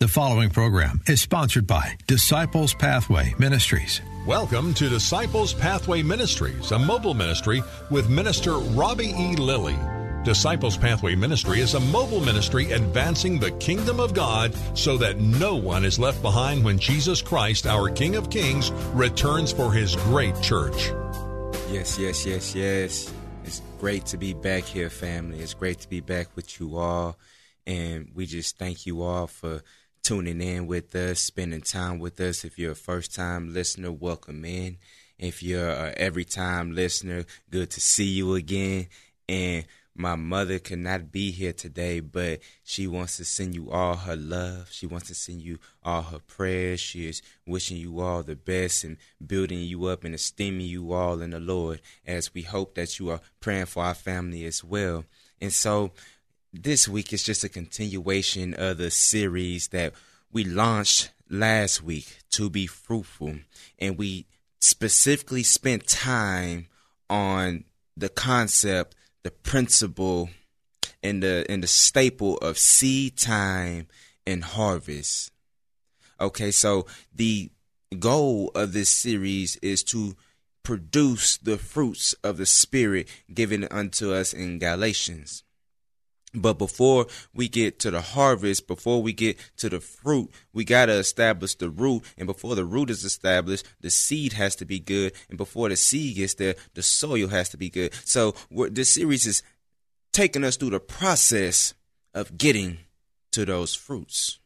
The following program is sponsored by Disciples Pathway Ministries. Welcome to Disciples Pathway Ministries, a mobile ministry with Minister Robbie E. Lilly. Disciples Pathway Ministry is a mobile ministry advancing the kingdom of God so that no one is left behind when Jesus Christ, our King of Kings, returns for his great church. Yes, yes, yes, yes. It's great to be back here, family. It's great to be back with you all. And we just thank you all for tuning in with us, spending time with us. If you're a first time listener, welcome in. If you're a every time listener, good to see you again. And my mother could not be here today, but she wants to send you all her love. She wants to send you all her prayers. She is wishing you all the best and building you up and esteeming you all in the Lord as we hope that you are praying for our family as well. And so this week is just a continuation of the series that we launched last week to be fruitful. And we specifically spent time on the concept, the principle, and the and the staple of seed time and harvest. Okay, so the goal of this series is to produce the fruits of the spirit given unto us in Galatians. But before we get to the harvest, before we get to the fruit, we got to establish the root. And before the root is established, the seed has to be good. And before the seed gets there, the soil has to be good. So this series is taking us through the process of getting to those fruits.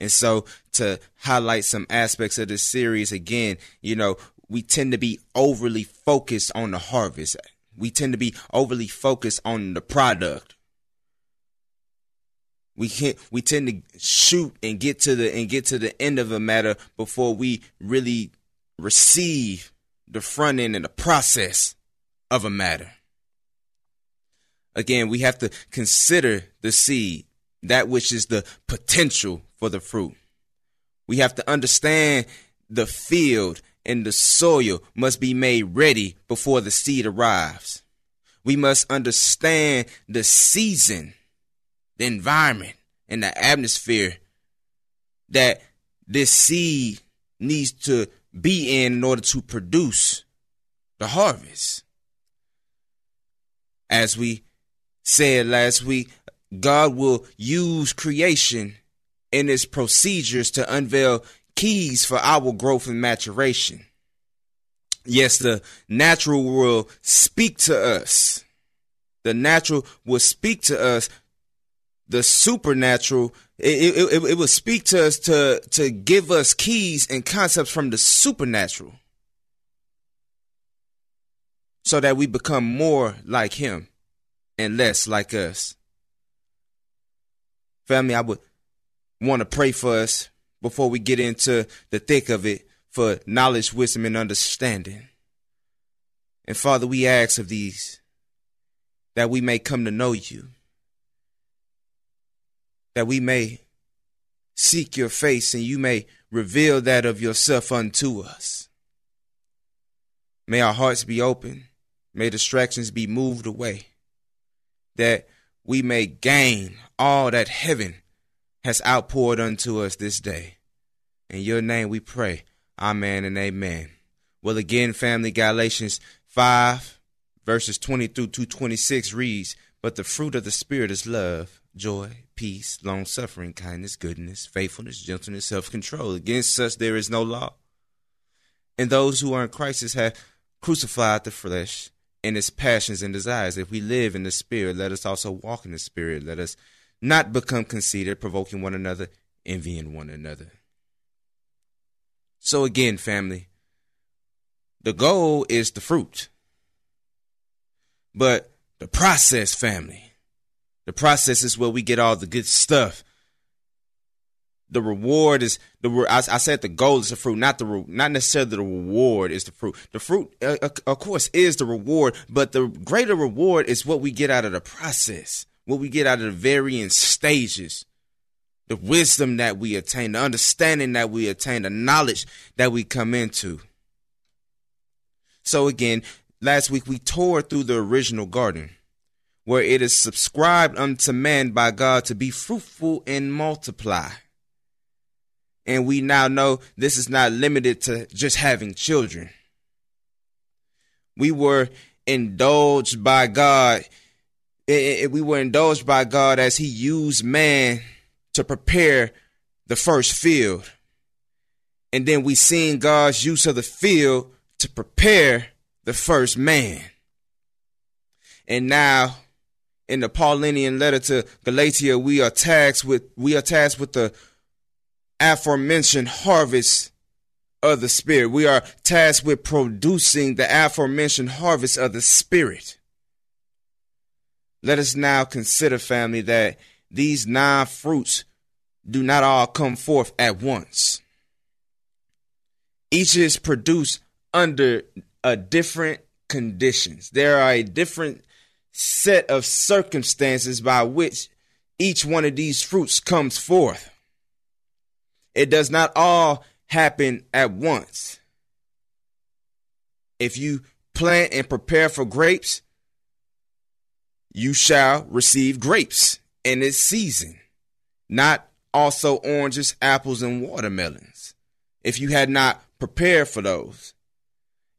And so to highlight some aspects of this series again, you know, we tend to be overly focused on the harvest. We tend to be overly focused on the product we can't we tend to shoot and get to the and get to the end of a matter before we really receive the front end and the process of a matter. Again we have to consider the seed that which is the potential for the fruit. We have to understand the field and the soil must be made ready before the seed arrives. We must understand the season the environment and the atmosphere that this seed needs to be in in order to produce the harvest. As we said last week, God will use creation in its procedures to unveil keys for our growth and maturation. Yes, the natural will speak to us. The natural will speak to us the supernatural it, it, it, it will speak to us to to give us keys and concepts from the supernatural. So that we become more like him and less like us. Family i would want to pray for us before we get into the thick of it for knowledge wisdom and understanding. And father we ask of these that we may come to know you that we may seek your face and you may reveal that of yourself unto us. May our hearts be open. May distractions be moved away. That we may gain all that heaven has outpoured unto us this day. In your name we pray. Amen and amen. Well, again, family, Galatians 5, verses 20 through 226 reads, But the fruit of the Spirit is love joy, peace, long suffering, kindness, goodness, faithfulness, gentleness, self control. Against such there is no law. And those who are in Christ have crucified the flesh and its passions and desires. If we live in the Spirit, let us also walk in the Spirit. Let us not become conceited, provoking one another, envying one another. So, again, family, the goal is the fruit. But the process, family, the process is where we get all the good stuff. the reward is the I, I, said the goal is the fruit, not the not necessarily the reward is the fruit. The fruit, uh, uh, of course, is the reward, but the greater reward is what we get out of the process, what we get out of the varying stages, the wisdom that we attain, the understanding that we attain, the knowledge that we come into. So again, last week we tore through the original garden where it is subscribed unto man by God to be fruitful and multiply. And we now know this is not limited to just having children. We were indulged by God. Eh, eh, eh, we were indulged by God as He used man to prepare the first field. And then we seen God's use of the field to prepare the first man. And now in the Paulinian letter to Galatia, we are tasked with we are tasked with the aforementioned harvest of the spirit. We are tasked with producing the aforementioned harvest of the spirit. Let us now consider, family, that these nine fruits do not all come forth at once. Each is produced under a different conditions. There are a different set of circumstances by which each one of these fruits comes forth. It does not all happen at once. If you plant and prepare for grapes, you shall receive grapes in its season, not also oranges, apples, and watermelons. If you had not prepared for those.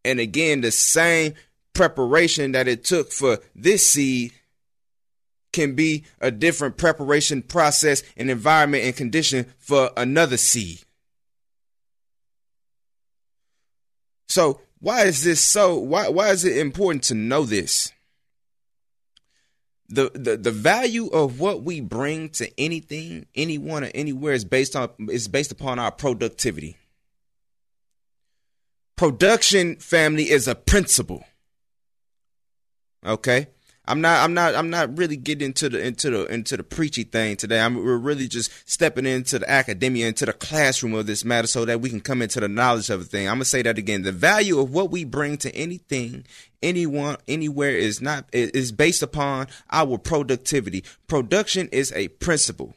And again, the same preparation that it took for this seed can be a different preparation process and environment and condition for another seed. So, why is this so why why is it important to know this? The, the the value of what we bring to anything, anyone or anywhere is based on is based upon our productivity. Production family is a principle. Okay. I'm not I'm not I'm not really getting into the into the into the preachy thing today. I'm we're really just stepping into the academia, into the classroom of this matter so that we can come into the knowledge of the thing. I'm gonna say that again. The value of what we bring to anything, anyone, anywhere is not is based upon our productivity. Production is a principle.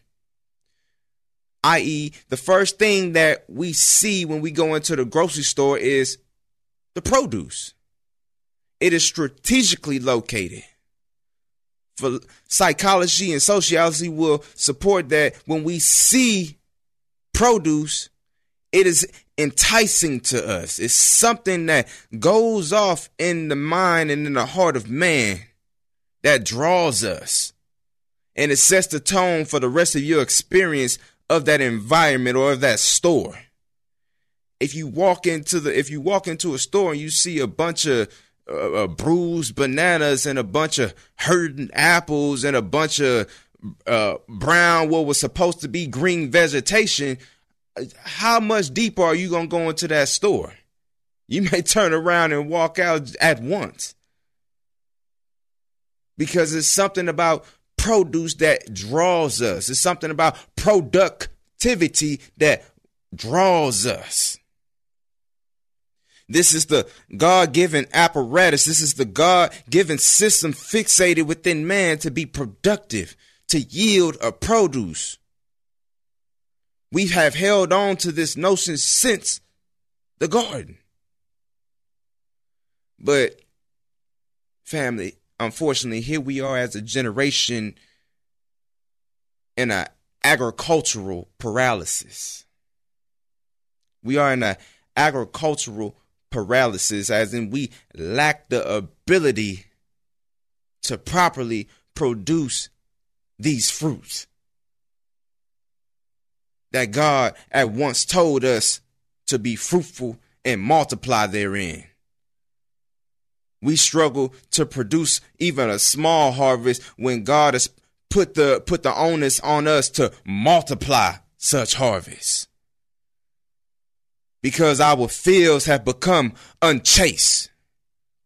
I.e., the first thing that we see when we go into the grocery store is the produce. It is strategically located. For psychology and sociology will support that when we see produce, it is enticing to us. It's something that goes off in the mind and in the heart of man that draws us. And it sets the tone for the rest of your experience of that environment or of that store. If you walk into the if you walk into a store and you see a bunch of uh, bruised bananas and a bunch of hurting apples and a bunch of uh, brown, what was supposed to be green vegetation, how much deeper are you going to go into that store? You may turn around and walk out at once because it's something about produce that draws us. It's something about productivity that draws us. This is the God given apparatus. This is the God given system fixated within man to be productive, to yield a produce. We have held on to this notion since the garden. But, family, unfortunately, here we are as a generation in an agricultural paralysis. We are in an agricultural paralysis, as in we lack the ability to properly produce these fruits that God at once told us to be fruitful and multiply therein. We struggle to produce even a small harvest when God has put the put the onus on us to multiply such harvests because our fields have become unchaste.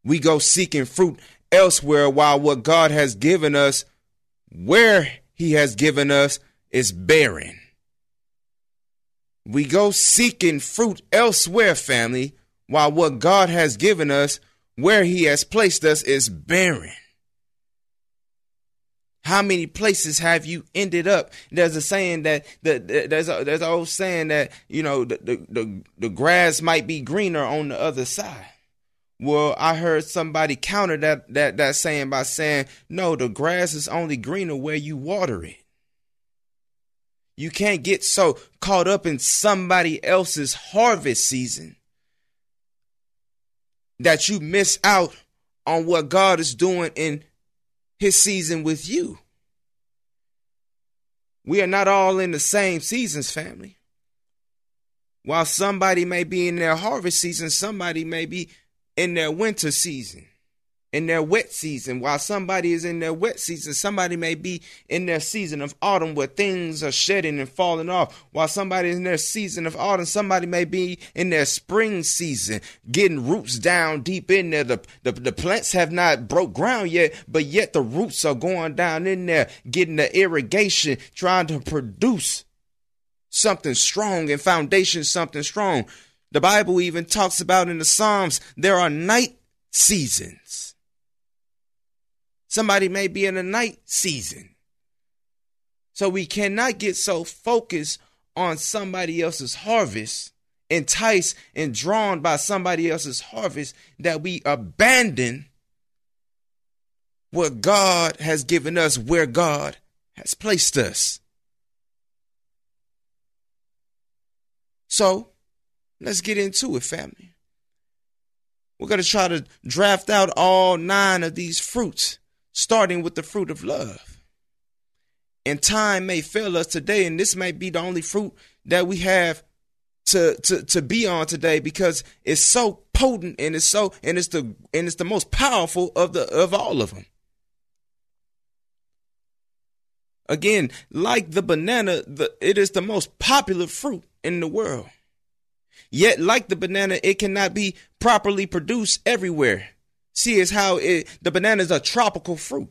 We go seeking fruit elsewhere while what God has given us, where He has given us, is barren. we go seeking fruit elsewhere, family, while what God has given us, where He has placed us, is barren. How many places have you ended up? There's a saying that the, the there's a there's an old saying that you know the, the the the grass might be greener on the other side. Well, I heard somebody counter that that that saying by saying, "No, the grass is only greener where you water it." You can't get so caught up in somebody else's harvest season that you miss out on what God is doing in his season with you. We are not all in the same seasons, family. While somebody may be in their harvest season, somebody may be in their winter season in their wet season. While somebody is in their wet season, somebody may be in their season of autumn where things are shedding and falling off. While somebody is in their season of autumn, somebody may be in their spring season, getting roots down deep in there. The, the, the plants have not broke ground yet, but yet the roots are going down in there, getting the irrigation, trying to produce something strong and foundation something strong. The Bible even talks about in the Psalms, there are night seasons Somebody may be in a night season. So we cannot get so focused on somebody else's harvest, enticed and drawn by somebody else's harvest, that we abandon what God has given us, where God has placed us. So let's get into it, family. We're going to try to draft out all nine of these fruits starting with the fruit of love. And time may fail us today, and this may be the only fruit that we have to to to be on today because it's so potent and it's so and it's the and it's the most powerful of the of all of them. Again, like the banana, the, it is the most popular fruit in the world. Yet, like the banana, it cannot be properly produced everywhere see is how it, the banana is a tropical fruit.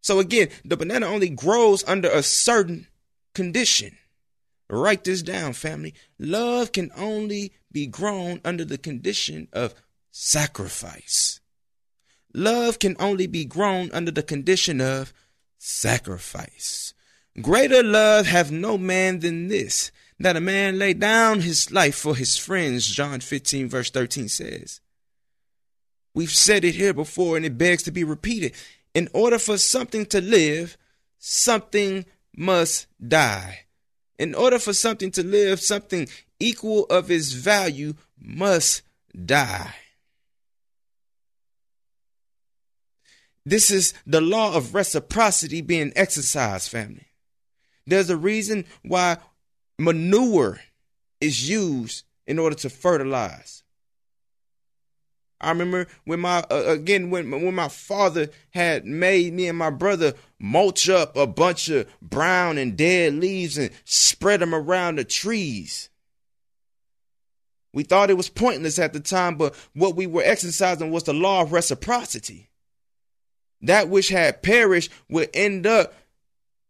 So again, the banana only grows under a certain condition. Write this down, family. Love can only be grown under the condition of sacrifice. Love can only be grown under the condition of sacrifice. Greater love have no man than this, that a man lay down his life for his friends, John 15, verse 13 says. We've said it here before and it begs to be repeated. In order for something to live, something must die. In order for something to live, something equal of its value must die. This is the law of reciprocity being exercised, family. There's a reason why manure is used in order to fertilize. I remember when my uh, again when when my father had made me and my brother mulch up a bunch of brown and dead leaves and spread them around the trees. We thought it was pointless at the time, but what we were exercising was the law of reciprocity. That which had perished would end up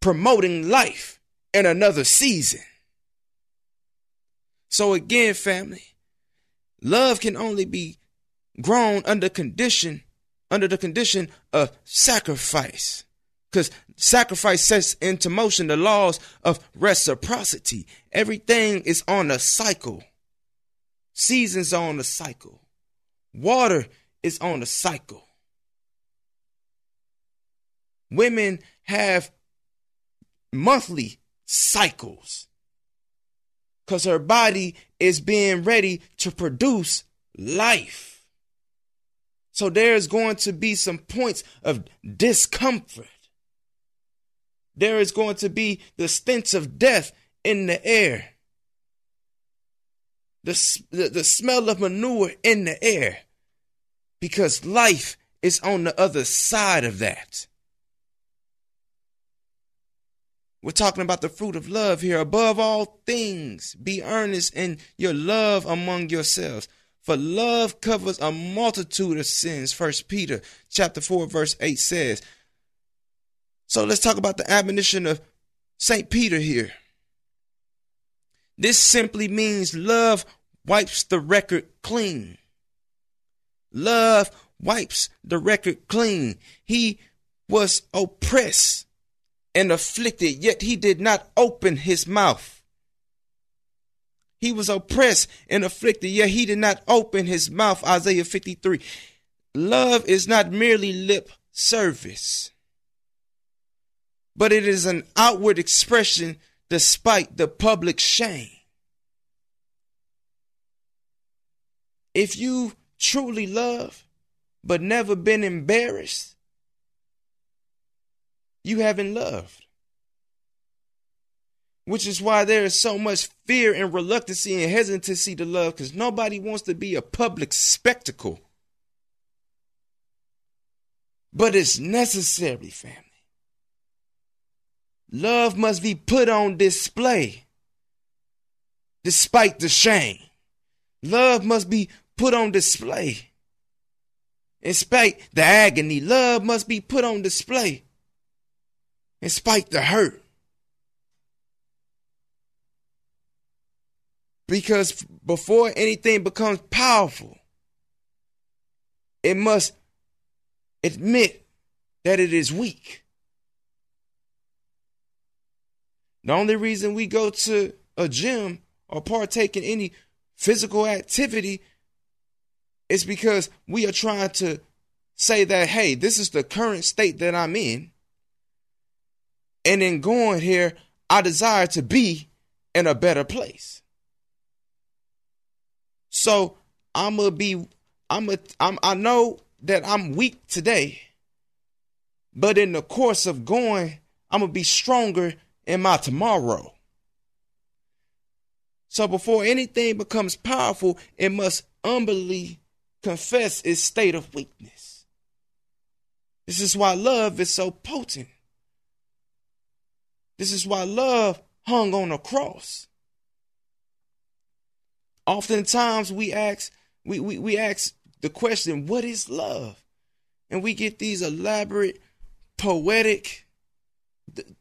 promoting life in another season. So again, family, love can only be grown under condition, under the condition of sacrifice. Because sacrifice sets into motion the laws of reciprocity. Everything is on a cycle. Seasons are on a cycle. Water is on a cycle. Women have monthly cycles because her body is being ready to produce life. So there's going to be some points of discomfort. There is going to be the stench of death in the air. The, the, the smell of manure in the air. Because life is on the other side of that. We're talking about the fruit of love here. Above all things, be earnest in your love among yourselves. For love covers a multitude of sins. First Peter chapter 4 verse 8 says. So let's talk about the admonition of St. Peter here. This simply means love wipes the record clean. Love wipes the record clean. He was oppressed and afflicted, yet he did not open his mouth. He was oppressed and afflicted, yet he did not open his mouth. Isaiah 53. Love is not merely lip service, but it is an outward expression despite the public shame. If you truly love but never been embarrassed, you haven't loved. Which is why there is so much fear and reluctancy and hesitancy to love because nobody wants to be a public spectacle. But it's necessary, family. Love must be put on display despite the shame. Love must be put on display. In spite the agony, love must be put on display. In spite the hurt. Because before anything becomes powerful, it must admit that it is weak. The only reason we go to a gym or partake in any physical activity is because we are trying to say that, hey, this is the current state that I'm in. And in going here, I desire to be in a better place. So I'm gonna be, I'm a, I'm, I know that I'm weak today, but in the course of going, I'm gonna be stronger in my tomorrow. So before anything becomes powerful, it must humbly confess its state of weakness. This is why love is so potent. This is why love hung on a cross. Oftentimes we ask, we, we, we ask the question, what is love? And we get these elaborate, poetic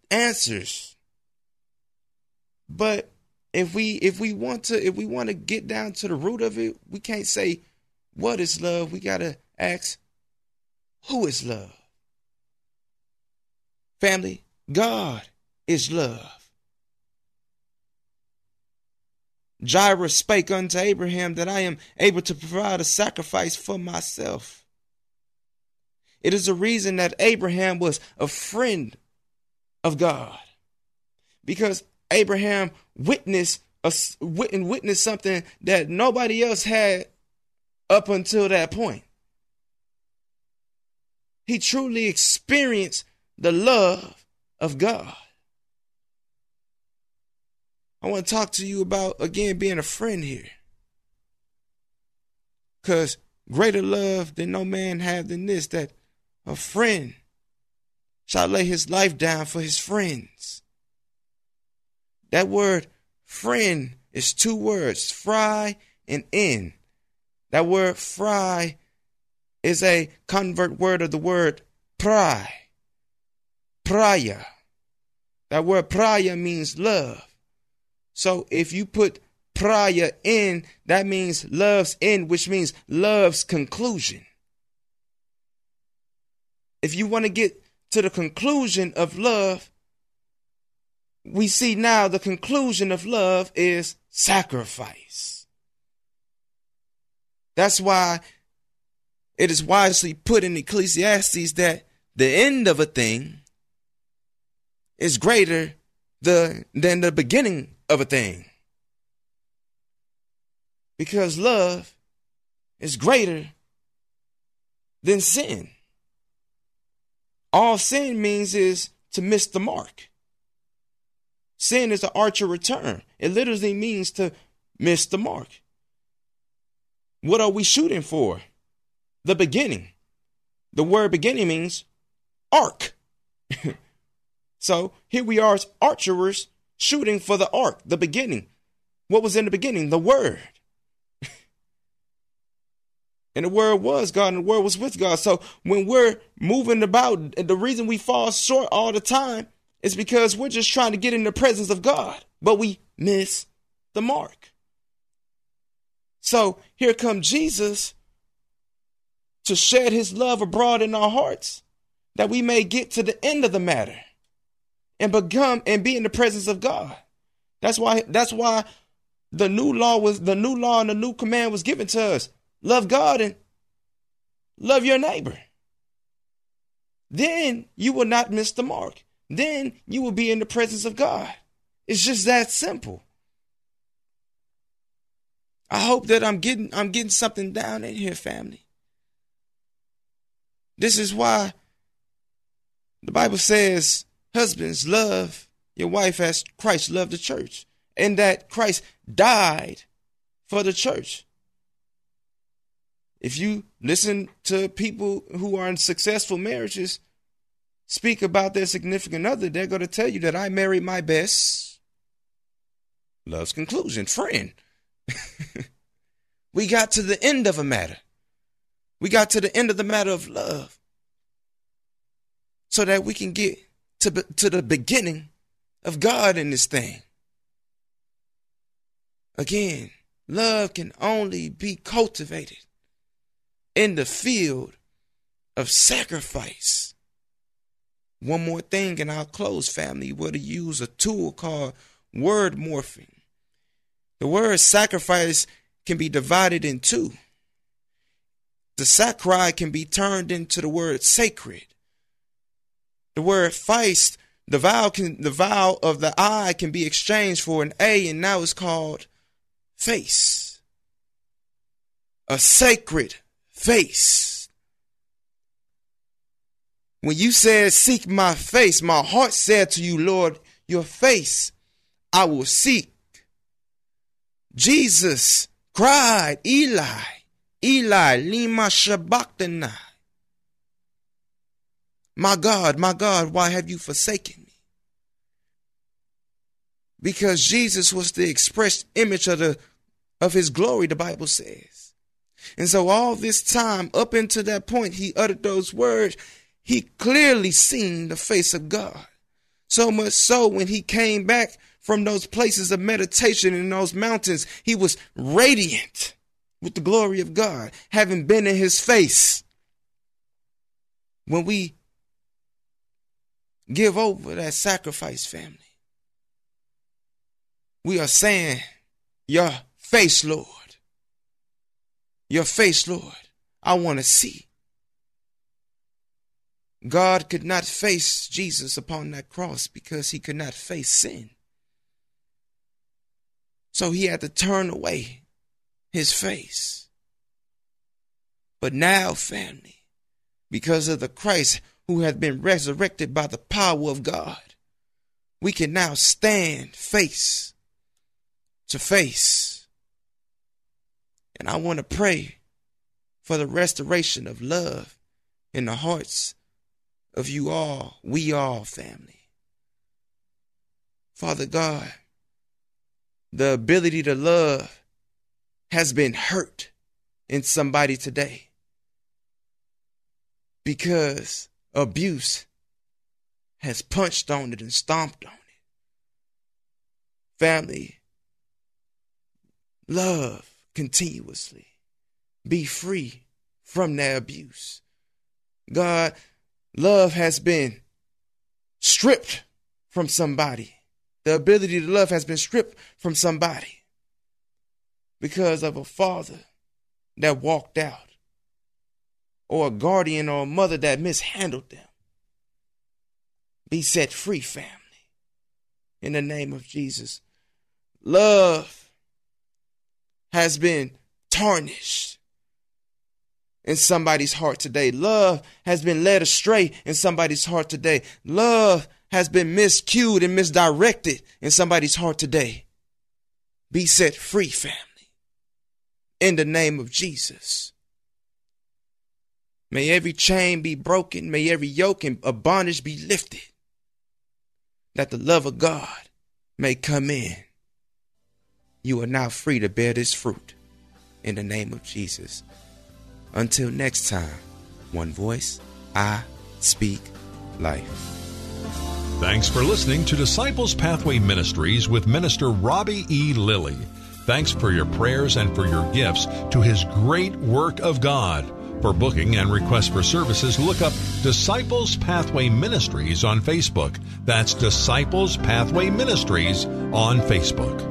answers. But if we if we want to if we want to get down to the root of it, we can't say what is love? We got to ask, who is love? Family, God is love. Jireh spake unto Abraham that I am able to provide a sacrifice for myself. It is a reason that Abraham was a friend of God because Abraham witnessed a, witnessed something that nobody else had up until that point. He truly experienced the love of God. I want to talk to you about, again, being a friend here. Because greater love than no man have than this, that a friend shall lay his life down for his friends. That word friend is two words, fry and in. That word fry is a convert word of the word pry. Praya. That word praya means love. So if you put praya in, that means love's in, which means love's conclusion. If you want to get to the conclusion of love, we see now the conclusion of love is sacrifice. That's why it is wisely put in Ecclesiastes that the end of a thing is greater the, than the beginning of a thing. Because love is greater than sin. All sin means is to miss the mark. Sin is an archer return. It literally means to miss the mark. What are we shooting for? The beginning. The word beginning means arc. so here we are as archers shooting for the arc, the beginning. What was in the beginning? The word. and the word was God, and the word was with God. So when we're moving about, the reason we fall short all the time is because we're just trying to get in the presence of God, but we miss the mark. So here come Jesus to shed his love abroad in our hearts that we may get to the end of the matter and become and be in the presence of God. That's why that's why the new law was the new law and the new command was given to us. Love God and love your neighbor. Then you will not miss the mark. Then you will be in the presence of God. It's just that simple. I hope that I'm getting I'm getting something down in here, family. This is why the Bible says, husbands, love your wife as Christ loved the church, and that Christ died for the church. If you listen to people who are in successful marriages speak about their significant other, they're going to tell you that I married my best love's conclusion friend. we got to the end of a matter. We got to the end of the matter of love so that we can get to, to the beginning of God in this thing. Again, love can only be cultivated in the field of sacrifice. One more thing, and I'll close, family. We're to use a tool called word morphing. The word sacrifice can be divided in two. The sacri can be turned into the word sacred. The word feist, the vowel can the vowel of the I can be exchanged for an A, and now it's called face. A sacred face. When you said, Seek my face, my heart said to you, Lord, your face I will seek. Jesus cried, Eli, Eli, lima sabachthani. My God, my God, why have you forsaken me? Because Jesus was the expressed image of the of his glory, the Bible says. And so all this time, up until that point, he uttered those words, he clearly seen the face of God. So much so when he came back from those places of meditation in those mountains, he was radiant with the glory of God, having been in his face. When we give over that sacrifice, family. We are saying, Your face, Lord. Your face, Lord. I want to see. God could not face Jesus upon that cross because he could not face sin. So he had to turn away his face. But now, family, because of the Christ who has been resurrected by the power of God, we can now stand face to face. And I want to pray for the restoration of love in the hearts of you all, we all, family. Father God, the ability to love has been hurt in somebody today because abuse has punched on it and stomped on it. Family, love continuously. Be free from that abuse. God, love has been stripped from somebody. The ability to love has been stripped from somebody because of a father that walked out or a guardian or a mother that mishandled them. Be set free, family, in the name of Jesus. Love has been tarnished in somebody's heart today. Love has been led astray in somebody's heart today. Love has been miscued and misdirected in somebody's heart today. Be set free, family, in the name of Jesus. May every chain be broken. May every yoke of bondage be lifted. That the love of God may come in. You are now free to bear this fruit in the name of Jesus. Until next time, one voice, I speak life. Thanks for listening to Disciples Pathway Ministries with Minister Robbie E. Lilly. Thanks for your prayers and for your gifts to his great work of God. For booking and requests for services, look up Disciples Pathway Ministries on Facebook. That's Disciples Pathway Ministries on Facebook.